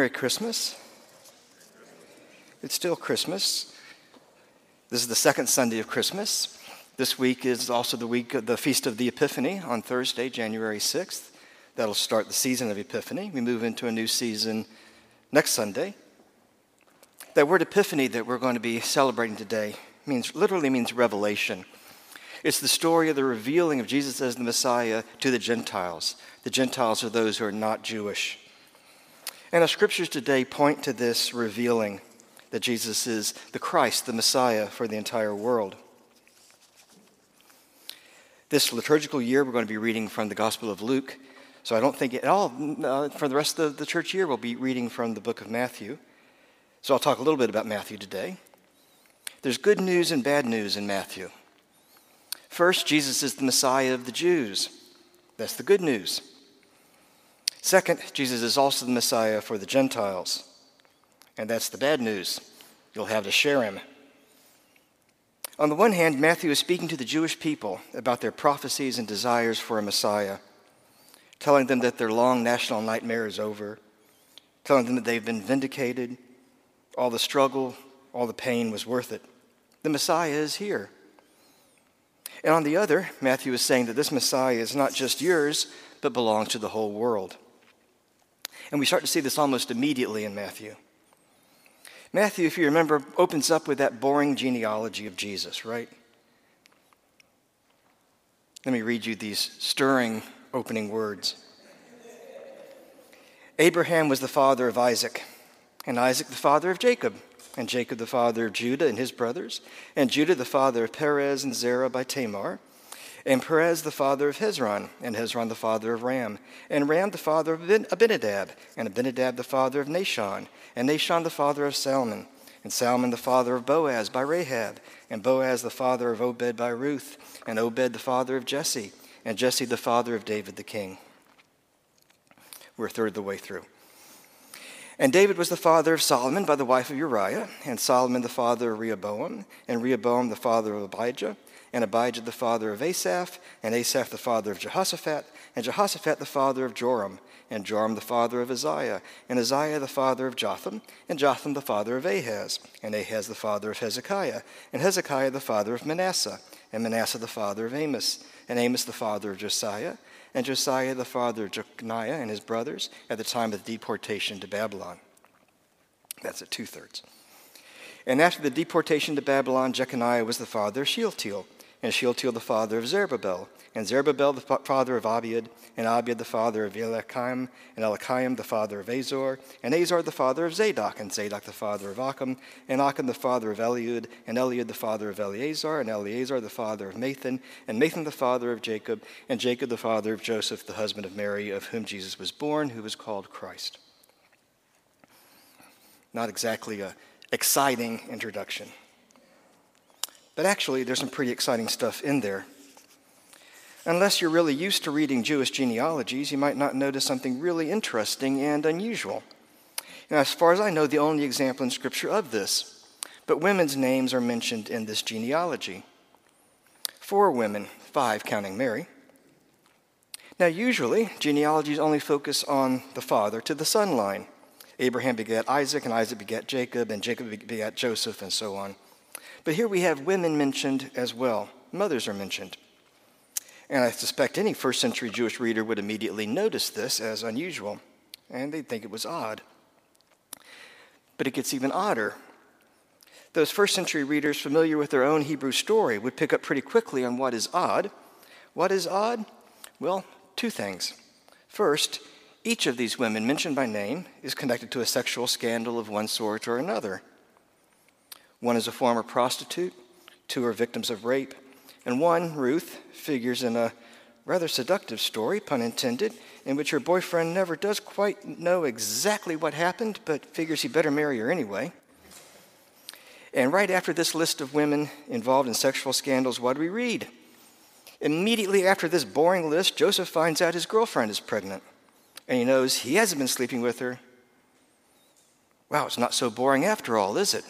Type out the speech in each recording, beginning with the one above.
Merry Christmas. It's still Christmas. This is the second Sunday of Christmas. This week is also the week of the Feast of the Epiphany on Thursday, January 6th. That'll start the season of Epiphany. We move into a new season next Sunday. That word epiphany that we're going to be celebrating today means literally means revelation. It's the story of the revealing of Jesus as the Messiah to the Gentiles. The Gentiles are those who are not Jewish. And our scriptures today point to this revealing that Jesus is the Christ, the Messiah for the entire world. This liturgical year, we're going to be reading from the Gospel of Luke. So I don't think at all, uh, for the rest of the church year, we'll be reading from the book of Matthew. So I'll talk a little bit about Matthew today. There's good news and bad news in Matthew. First, Jesus is the Messiah of the Jews. That's the good news. Second, Jesus is also the Messiah for the Gentiles. And that's the bad news. You'll have to share him. On the one hand, Matthew is speaking to the Jewish people about their prophecies and desires for a Messiah, telling them that their long national nightmare is over, telling them that they've been vindicated, all the struggle, all the pain was worth it. The Messiah is here. And on the other, Matthew is saying that this Messiah is not just yours, but belongs to the whole world. And we start to see this almost immediately in Matthew. Matthew, if you remember, opens up with that boring genealogy of Jesus, right? Let me read you these stirring opening words. Abraham was the father of Isaac, and Isaac the father of Jacob, and Jacob the father of Judah and his brothers, and Judah the father of Perez and Zerah by Tamar and Perez the father of Hezron, and Hezron the father of Ram, and Ram the father of Abinadab, and Abinadab the father of Nahshon, and Nahshon the father of Salmon, and Salmon the father of Boaz by Rahab, and Boaz the father of Obed by Ruth, and Obed the father of Jesse, and Jesse the father of David the king. We're a third of the way through. And David was the father of Solomon by the wife of Uriah, and Solomon the father of Rehoboam, and Rehoboam the father of Abijah, and Abijah the father of Asaph, and Asaph the father of Jehoshaphat, and Jehoshaphat the father of Joram, and Joram the father of Uzziah, and Uzziah the father of Jotham, and Jotham the father of Ahaz, and Ahaz the father of Hezekiah, and Hezekiah the father of Manasseh, and Manasseh the father of Amos, and Amos the father of Josiah, and Josiah the father of Jeconiah and his brothers at the time of the deportation to Babylon. That's at two thirds. And after the deportation to Babylon, Jeconiah was the father of Shealtiel and Shealtiel the father of Zerubbabel, and Zerubbabel the father of Abiud, and Abiud the father of Eliakim, and Eliakim the father of Azor, and Azor the father of Zadok, and Zadok the father of Achim, and Achim the father of Eliud, and Eliud the father of Eleazar, and Eleazar the father of Matthan, and Matthan the father of Jacob, and Jacob the father of Joseph, the husband of Mary, of whom Jesus was born, who was called Christ. Not exactly a exciting introduction. But actually, there's some pretty exciting stuff in there. Unless you're really used to reading Jewish genealogies, you might not notice something really interesting and unusual. Now, as far as I know, the only example in Scripture of this, but women's names are mentioned in this genealogy. Four women, five counting Mary. Now, usually, genealogies only focus on the father to the son line. Abraham begat Isaac, and Isaac begat Jacob, and Jacob begat Joseph, and so on. But here we have women mentioned as well, mothers are mentioned. And I suspect any first century Jewish reader would immediately notice this as unusual, and they'd think it was odd. But it gets even odder. Those first century readers familiar with their own Hebrew story would pick up pretty quickly on what is odd. What is odd? Well, two things. First, each of these women mentioned by name is connected to a sexual scandal of one sort or another. One is a former prostitute, two are victims of rape, and one, Ruth, figures in a rather seductive story, pun intended, in which her boyfriend never does quite know exactly what happened, but figures he better marry her anyway. And right after this list of women involved in sexual scandals, what do we read? Immediately after this boring list, Joseph finds out his girlfriend is pregnant, and he knows he hasn't been sleeping with her. Wow, it's not so boring after all, is it?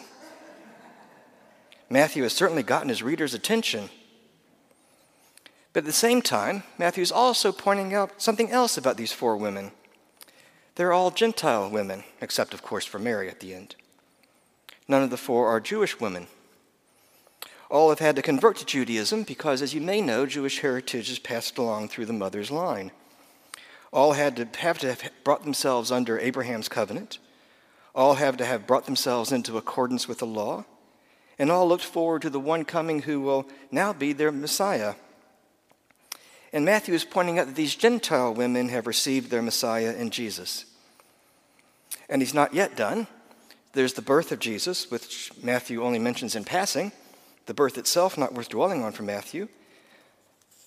Matthew has certainly gotten his readers' attention. But at the same time, Matthew is also pointing out something else about these four women They're all Gentile women, except, of course, for Mary at the end. None of the four are Jewish women. All have had to convert to Judaism because, as you may know, Jewish heritage is passed along through the mother's line. All had to have to have brought themselves under Abraham's covenant. All have to have brought themselves into accordance with the law. And all looked forward to the one coming who will now be their Messiah. And Matthew is pointing out that these Gentile women have received their Messiah in Jesus. And he's not yet done. There's the birth of Jesus, which Matthew only mentions in passing, the birth itself not worth dwelling on for Matthew.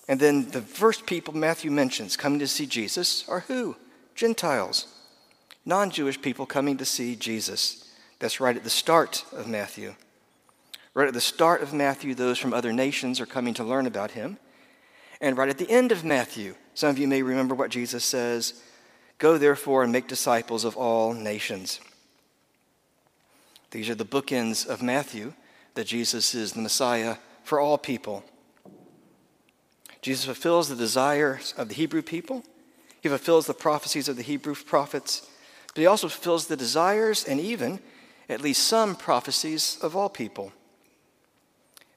And then the first people Matthew mentions coming to see Jesus are who? Gentiles, non Jewish people coming to see Jesus. That's right at the start of Matthew. Right at the start of Matthew, those from other nations are coming to learn about him. And right at the end of Matthew, some of you may remember what Jesus says Go therefore and make disciples of all nations. These are the bookends of Matthew that Jesus is the Messiah for all people. Jesus fulfills the desires of the Hebrew people, he fulfills the prophecies of the Hebrew prophets, but he also fulfills the desires and even, at least some prophecies of all people.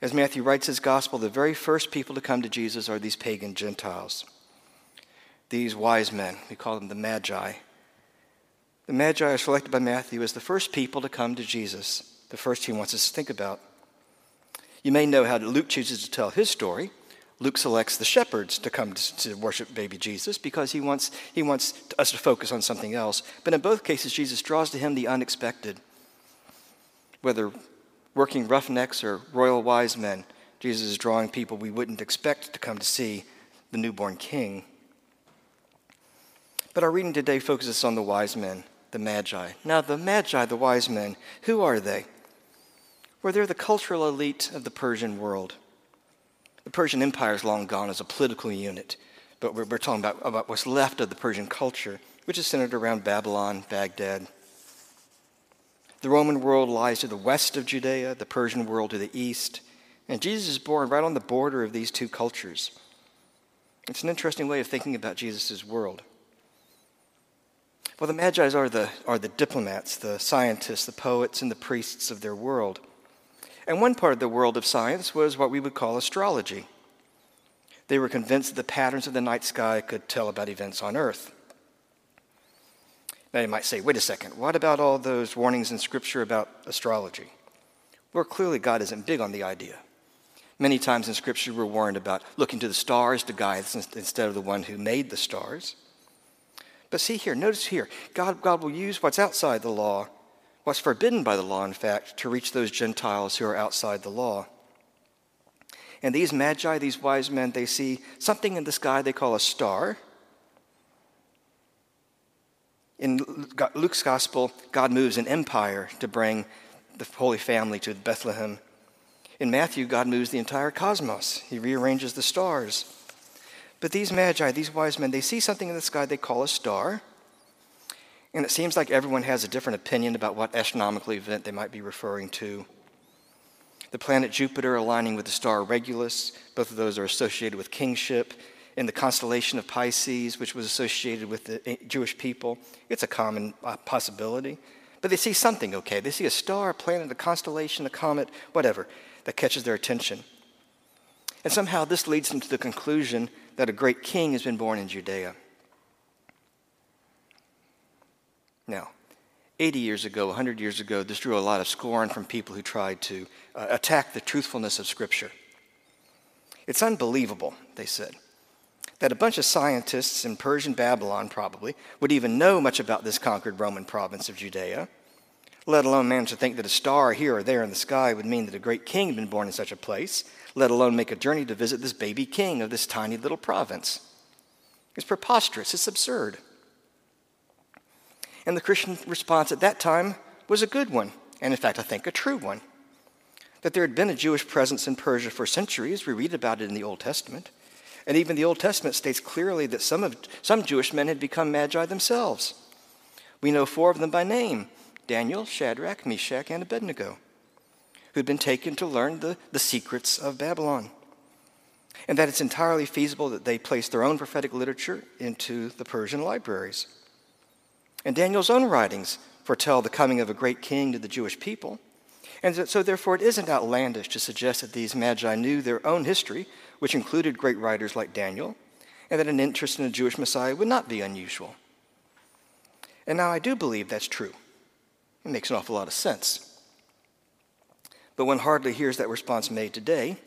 As Matthew writes his gospel, the very first people to come to Jesus are these pagan Gentiles. These wise men, we call them the Magi. The Magi are selected by Matthew as the first people to come to Jesus, the first he wants us to think about. You may know how Luke chooses to tell his story. Luke selects the shepherds to come to, worship baby Jesus because he wants, he wants us to focus on something else. But in both cases, Jesus draws to him the unexpected. Whether working roughnecks or royal wise men, Jesus is drawing people we wouldn't expect to come to see the newborn king. But our reading today focuses on the wise men, the Magi. Now, the Magi, the wise men, who are they? Well, they're the cultural elite of the Persian world. The Persian Empire is long gone as a political unit, but we're, we're talking about, about what's left of the Persian culture, which is centered around Babylon, Baghdad, the Roman world lies to the west of Judea, the Persian world to the east, and Jesus is born right on the border of these two cultures. It's an interesting way of thinking about Jesus' world. Well, the Magi are the, are the diplomats, the scientists, the poets, and the priests of their world. And one part of the world of science was what we would call astrology. They were convinced that the patterns of the night sky could tell about events on Earth. Now you might say, wait a second, what about all those warnings in Scripture about astrology? Well, clearly God isn't big on the idea. Many times in Scripture, we're warned about looking to the stars to guide us instead of the one who made the stars. But see here, notice here, God, God will use what's outside the law, what's forbidden by the law, in fact, to reach those Gentiles who are outside the law. And these magi, these wise men, they see something in the sky they call a star. In Luke's gospel, God moves an empire to bring the Holy Family to Bethlehem. In Matthew, God moves the entire cosmos, He rearranges the stars. But these magi, these wise men, they see something in the sky they call a star. And it seems like everyone has a different opinion about what astronomical event they might be referring to. The planet Jupiter aligning with the star Regulus, both of those are associated with kingship in the constellation of Pisces, which was associated with the Jewish people. It's a common uh, possibility. But they see something, okay? They see a star, a planet, a constellation, a comet, whatever, that catches their attention. And somehow this leads them to the conclusion that a great king has been born in Judea. Now, 80 years ago, 100 years ago, this drew a lot of scorn from people who tried to uh, attack the truthfulness of Scripture. It's unbelievable, they said that a bunch of scientists in Persian Babylon probably would even know much about this conquered Roman province of Judea, let alone manage to think that a star here or there in the sky would mean that a great king had been born in such a place, let alone make a journey to visit this baby king of this tiny little province. It's preposterous, it's absurd. And the Christian response at that time was a good one, and in fact, I think a true one. That there had been a Jewish presence in Persia for centuries, we read about it in the Old Testament. And even the Old Testament states clearly that some, of, some Jewish men had become magi themselves. We know four of them by name Daniel, Shadrach, Meshach, and Abednego, who'd been taken to learn the, the secrets of Babylon. And that it's entirely feasible that they place their own prophetic literature into the Persian libraries. And Daniel's own writings foretell the coming of a great king to the Jewish people. And so, therefore, it isn't outlandish to suggest that these magi knew their own history, which included great writers like Daniel, and that an interest in a Jewish Messiah would not be unusual. And now I do believe that's true. It makes an awful lot of sense. But one hardly hears that response made today,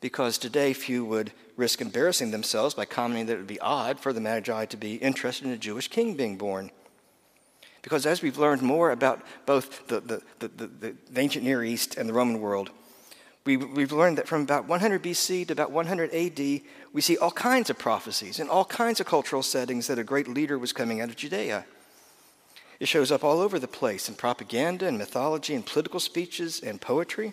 because today few would risk embarrassing themselves by commenting that it would be odd for the Magi to be interested in a Jewish king being born. Because as we've learned more about both the, the, the, the, ancient Near East and the Roman world, we, we've learned that from about 100 BC to about 100 AD, we see all kinds of prophecies in all kinds of cultural settings that a great leader was coming out of Judea. It shows up all over the place in propaganda and mythology and political speeches and poetry.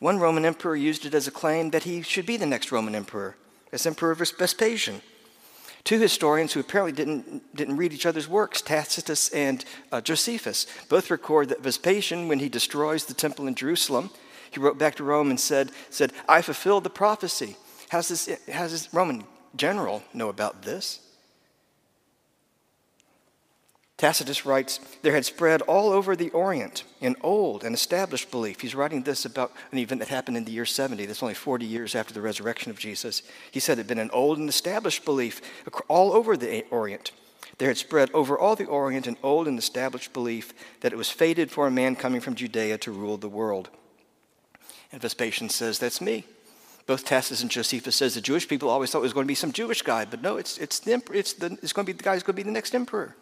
One Roman emperor used it as a claim that he should be the next Roman emperor, as Emperor Vespasian. Two historians who apparently didn't, didn't read each other's works, Tacitus and uh, Josephus, both record that Vespasian, when he destroys the temple in Jerusalem, he wrote back to Rome and said, said I fulfilled the prophecy. How's this, how's this Roman general know about this? Tacitus writes, There had spread all over the Orient an old and established belief. He's writing this about an event that happened in the year 70. That's only 40 years after the resurrection of Jesus. He said it had been an old and established belief all over the Orient. There had spread over all the Orient an old and established belief that it was fated for a man coming from Judea to rule the world. And Vespasian says, That's me. Both Tacitus and Josephus says the Jewish people always thought it was going to be some Jewish guy, but no, it's, it's, the, it's, the, it's going to be the guy who's going to be the next emperor.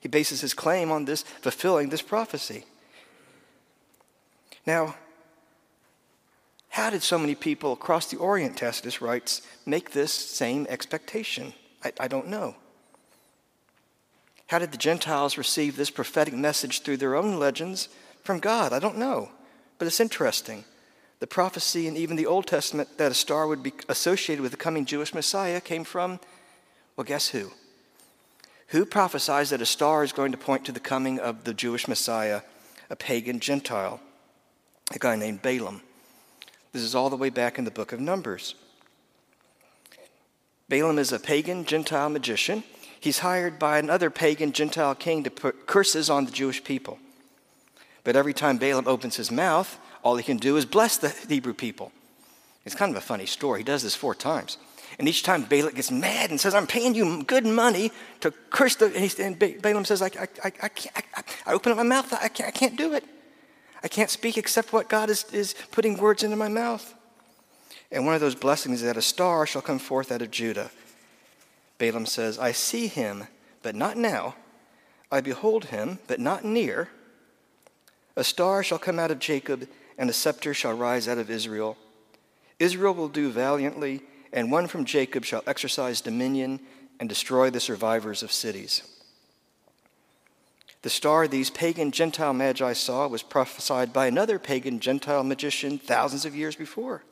He bases his claim on this fulfilling this prophecy. Now, how did so many people across the Orient, Tacitus writes, make this same expectation? I, I don't know. How did the Gentiles receive this prophetic message through their own legends from God? I don't know. But it's interesting. The prophecy in even the Old Testament that a star would be associated with the coming Jewish Messiah came from, well, guess who? Who prophesies that a star is going to point to the coming of the Jewish Messiah, a pagan Gentile? A guy named Balaam. This is all the way back in the book of Numbers. Balaam is a pagan Gentile magician. He's hired by another pagan Gentile king to put curses on the Jewish people. But every time Balaam opens his mouth, all he can do is bless the Hebrew people. It's kind of a funny story. He does this four times. And each time Balak gets mad and says, I'm paying you good money to curse the. And, and Balaam says, I, I, I, I, can't, I, I open up my mouth, I can't, I can't do it. I can't speak except what God is, is putting words into my mouth. And one of those blessings is that a star shall come forth out of Judah. Balaam says, I see him, but not now. I behold him, but not near. A star shall come out of Jacob, and a scepter shall rise out of Israel. Israel will do valiantly and one from Jacob shall exercise dominion and destroy the survivors of cities. The star these pagan Gentile magi saw was prophesied by another pagan Gentile magician thousands of years before.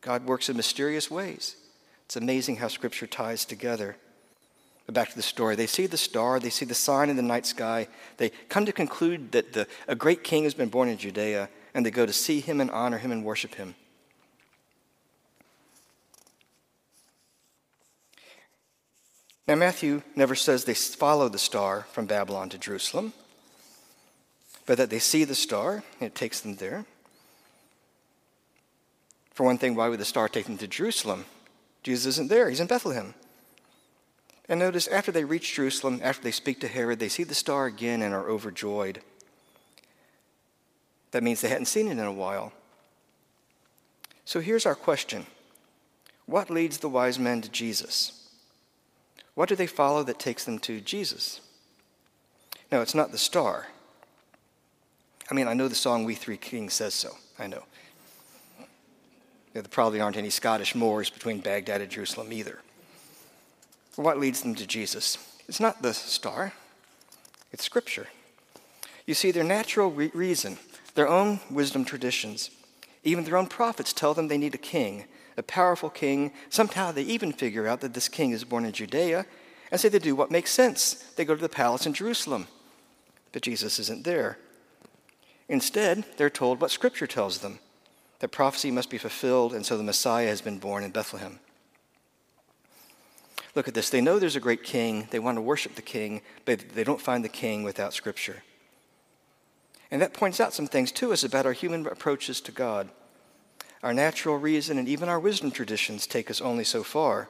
God works in mysterious ways. It's amazing how Scripture ties together. But back to the story. They see the star, they see the sign in the night sky. They come to conclude that the, a great king has been born in Judea, and they go to see him and honor him and worship him. Now, Matthew never says they follow the star from Babylon to Jerusalem, but that they see the star and it takes them there. For one thing, why would the star take them to Jerusalem? Jesus isn't there, he's in Bethlehem. And notice, after they reach Jerusalem, after they speak to Herod, they see the star again and are overjoyed. That means they hadn't seen it in a while. So here's our question What leads the wise men to Jesus? What do they follow that takes them to Jesus? No, it's not the star. I mean, I know the song We Three Kings says so. I know. There probably aren't any Scottish moors between Baghdad and Jerusalem either. What leads them to Jesus? It's not the star, it's Scripture. You see, their natural re- reason, their own wisdom traditions, even their own prophets tell them they need a king a powerful king. Somehow they even figure out that this king is born in Judea, and so they do what makes sense. They go to the palace in Jerusalem. But Jesus isn't there. Instead, they're told what Scripture tells them that prophecy must be fulfilled, and so the Messiah has been born in Bethlehem. Look at this. They know there's a great king. They want to worship the king, but they don't find the king without Scripture. And that points out some things to us about our human approaches to God. Our natural reason and even our wisdom traditions take us only so far.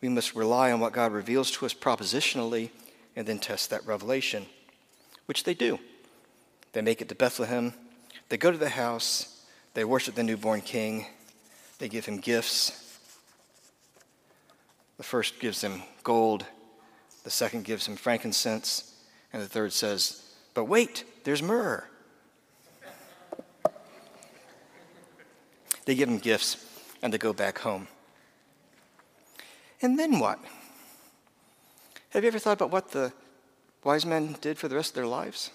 We must rely on what God reveals to us propositionally and then test that revelation, which they do. They make it to Bethlehem, they go to the house, they worship the newborn king, they give him gifts, the first gives him gold, the second gives him frankincense, and the third says, But wait, there's myrrh. They give him gifts and they go back home. And then what? Have you ever thought about what the wise men did for the rest of their lives?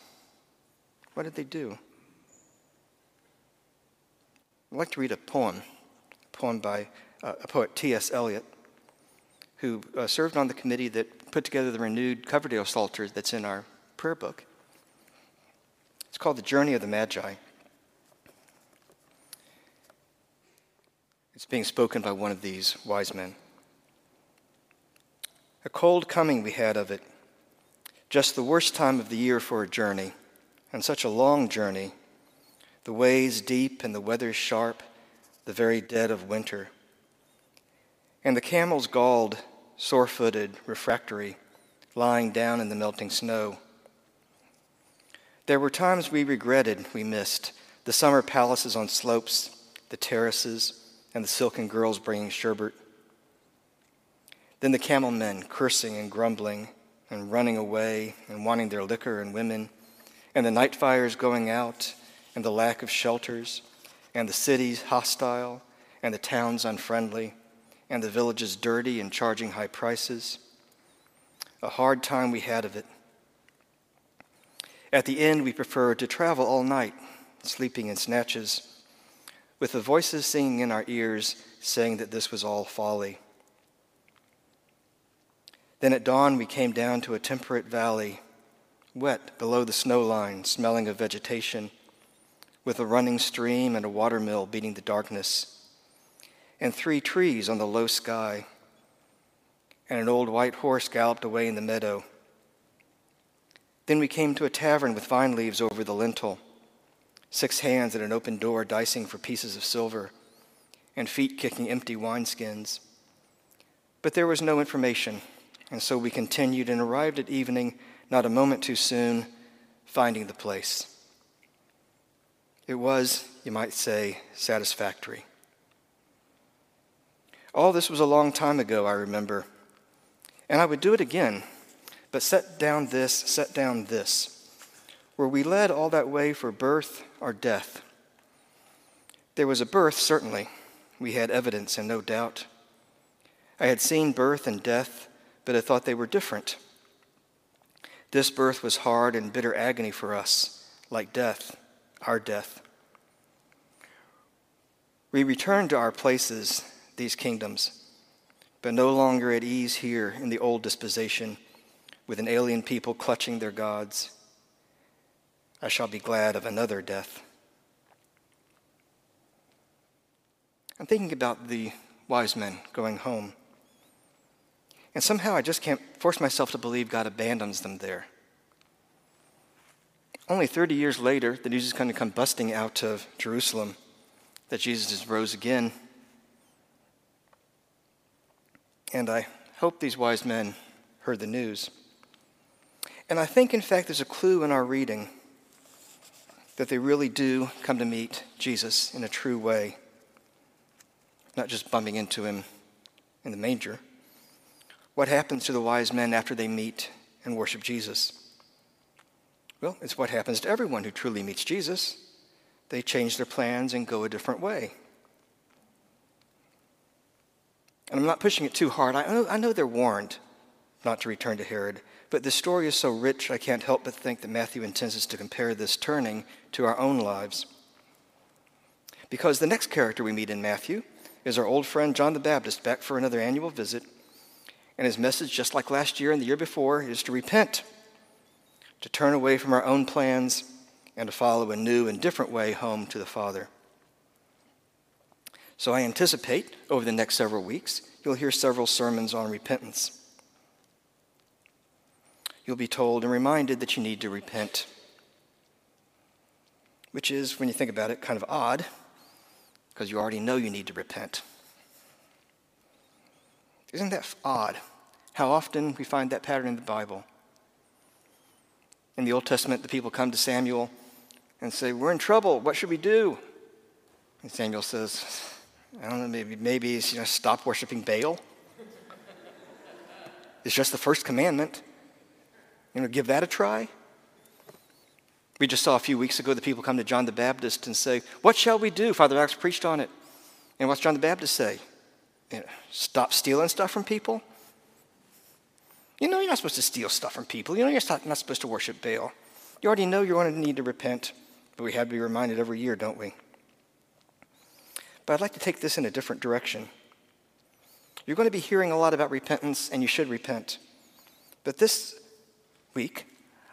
What did they do? I'd like to read a poem, a poem by uh, a poet, T.S. Eliot who uh, served on the committee that put together the renewed Coverdale Psalter that's in our prayer book. It's called The Journey of the Magi. It's being spoken by one of these wise men. A cold coming we had of it, just the worst time of the year for a journey, and such a long journey, the ways deep and the weather sharp, the very dead of winter. And the camels galled sore footed, refractory, lying down in the melting snow. There were times we regretted we missed the summer palaces on slopes, the terraces, and the silken girls bringing sherbet. Then the camel men cursing and grumbling and running away and wanting their liquor and women, and the night fires going out, and the lack of shelters, and the cities hostile, and the towns unfriendly and the villages dirty and charging high prices. A hard time we had of it. At the end, we preferred to travel all night, sleeping in snatches, with the voices singing in our ears saying that this was all folly. Then at dawn, we came down to a temperate valley, wet below the snow line, smelling of vegetation, with a running stream and a watermill beating the darkness and three trees on the low sky, and an old white horse galloped away in the meadow. Then we came to a tavern with vine leaves over the lintel, six hands at an open door dicing for pieces of silver, and feet kicking empty wineskins. But there was no information, and so we continued and arrived at evening, not a moment too soon, finding the place. It was, you might say, satisfactory. All this was a long time ago, I remember. And I would do it again, but set down this, set down this. Were we led all that way for birth or death? There was a birth, certainly. We had evidence and no doubt. I had seen birth and death, but I thought they were different. This birth was hard and bitter agony for us, like death, our death. We returned to our places these kingdoms, but no longer at ease here in the old disposition with an alien people clutching their gods. I shall be glad of another death. I'm thinking about the wise men going home. And somehow I just can't force myself to believe God abandons them there. Only 30 years later, the news is going to come busting out of Jerusalem that Jesus rose again and I hope these wise men heard the news. And I think, in fact, there's a clue in our reading that they really do come to meet Jesus in a true way, not just bumping into him in the manger. What happens to the wise men after they meet and worship Jesus? Well, it's what happens to everyone who truly meets Jesus. They change their plans and go a different way. And I'm not pushing it too hard. I know, I know they're warned not to return to Herod, but the story is so rich, I can't help but think that Matthew intends us to compare this turning to our own lives. Because the next character we meet in Matthew is our old friend John the Baptist back for another annual visit. And his message, just like last year and the year before, is to repent, to turn away from our own plans, and to follow a new and different way home to the Father. So I anticipate over the next several weeks, you'll hear several sermons on repentance. You'll be told and reminded that you need to repent, which is, when you think about it, kind of odd because you already know you need to repent. Isn't that odd? How often we find that pattern in the Bible. In the Old Testament, the people come to Samuel and say, We're in trouble. What should we do? And Samuel says, I don't know, maybe, maybe it's, you know, stop worshiping Baal. it's just the first commandment. You know, give that a try. We just saw a few weeks ago the people come to John the Baptist and say, What shall we do? Father Alex preached on it. And what's John the Baptist say? You know, stop stealing stuff from people? You know you're not supposed to steal stuff from people. You know you're not supposed to worship Baal. You already know you're going to need to repent, but we have to be reminded every year, don't we? But I'd like to take this in a different direction. You're going to be hearing a lot about repentance, and you should repent. But this week,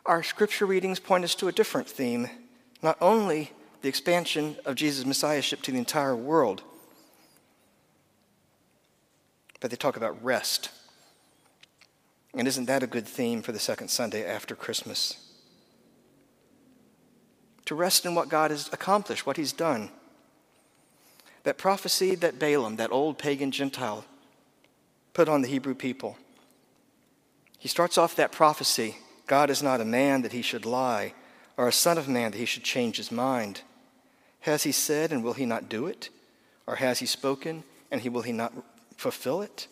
our scripture readings point us to a different theme not only the expansion of Jesus' messiahship to the entire world, but they talk about rest. And isn't that a good theme for the second Sunday after Christmas? To rest in what God has accomplished, what He's done. That prophecy that Balaam, that old pagan Gentile, put on the Hebrew people. He starts off that prophecy God is not a man that he should lie, or a son of man that he should change his mind. Has he said, and will he not do it? Or has he spoken, and he will he not fulfill it?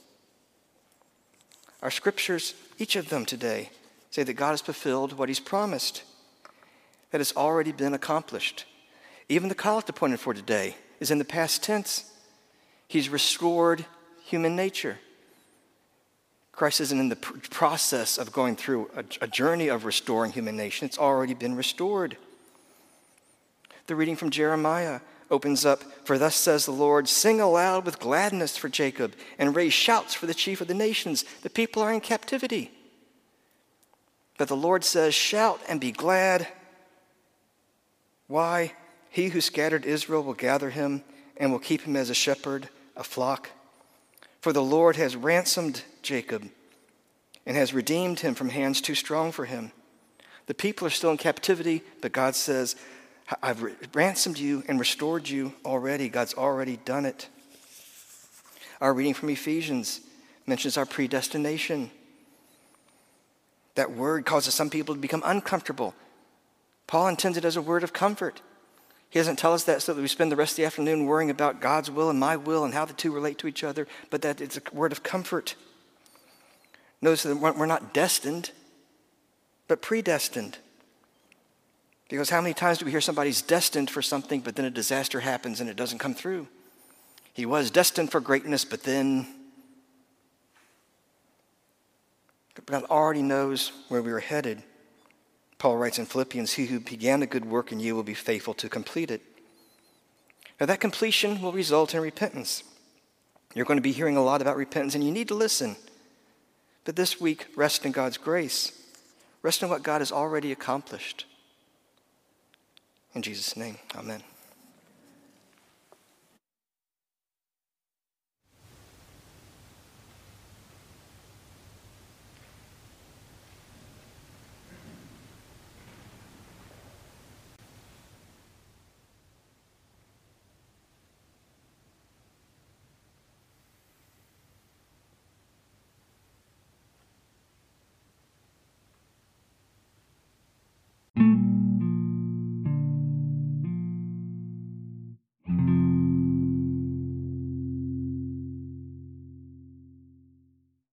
Our scriptures, each of them today, say that God has fulfilled what he's promised, that has already been accomplished. Even the collect appointed for today is in the past tense. He's restored human nature. Christ isn't in the pr- process of going through a, a journey of restoring human nature, it's already been restored. The reading from Jeremiah opens up For thus says the Lord, sing aloud with gladness for Jacob, and raise shouts for the chief of the nations. The people are in captivity. But the Lord says, Shout and be glad. Why? He who scattered Israel will gather him and will keep him as a shepherd, a flock. For the Lord has ransomed Jacob and has redeemed him from hands too strong for him. The people are still in captivity, but God says, I've ransomed you and restored you already. God's already done it. Our reading from Ephesians mentions our predestination. That word causes some people to become uncomfortable. Paul intends it as a word of comfort. He doesn't tell us that so that we spend the rest of the afternoon worrying about God's will and my will and how the two relate to each other, but that it's a word of comfort. Notice that we're not destined, but predestined. Because how many times do we hear somebody's destined for something, but then a disaster happens and it doesn't come through? He was destined for greatness, but then God already knows where we are headed. Paul writes in Philippians, He who began a good work in you will be faithful to complete it. Now, that completion will result in repentance. You're going to be hearing a lot about repentance, and you need to listen. But this week, rest in God's grace. Rest in what God has already accomplished. In Jesus' name, amen.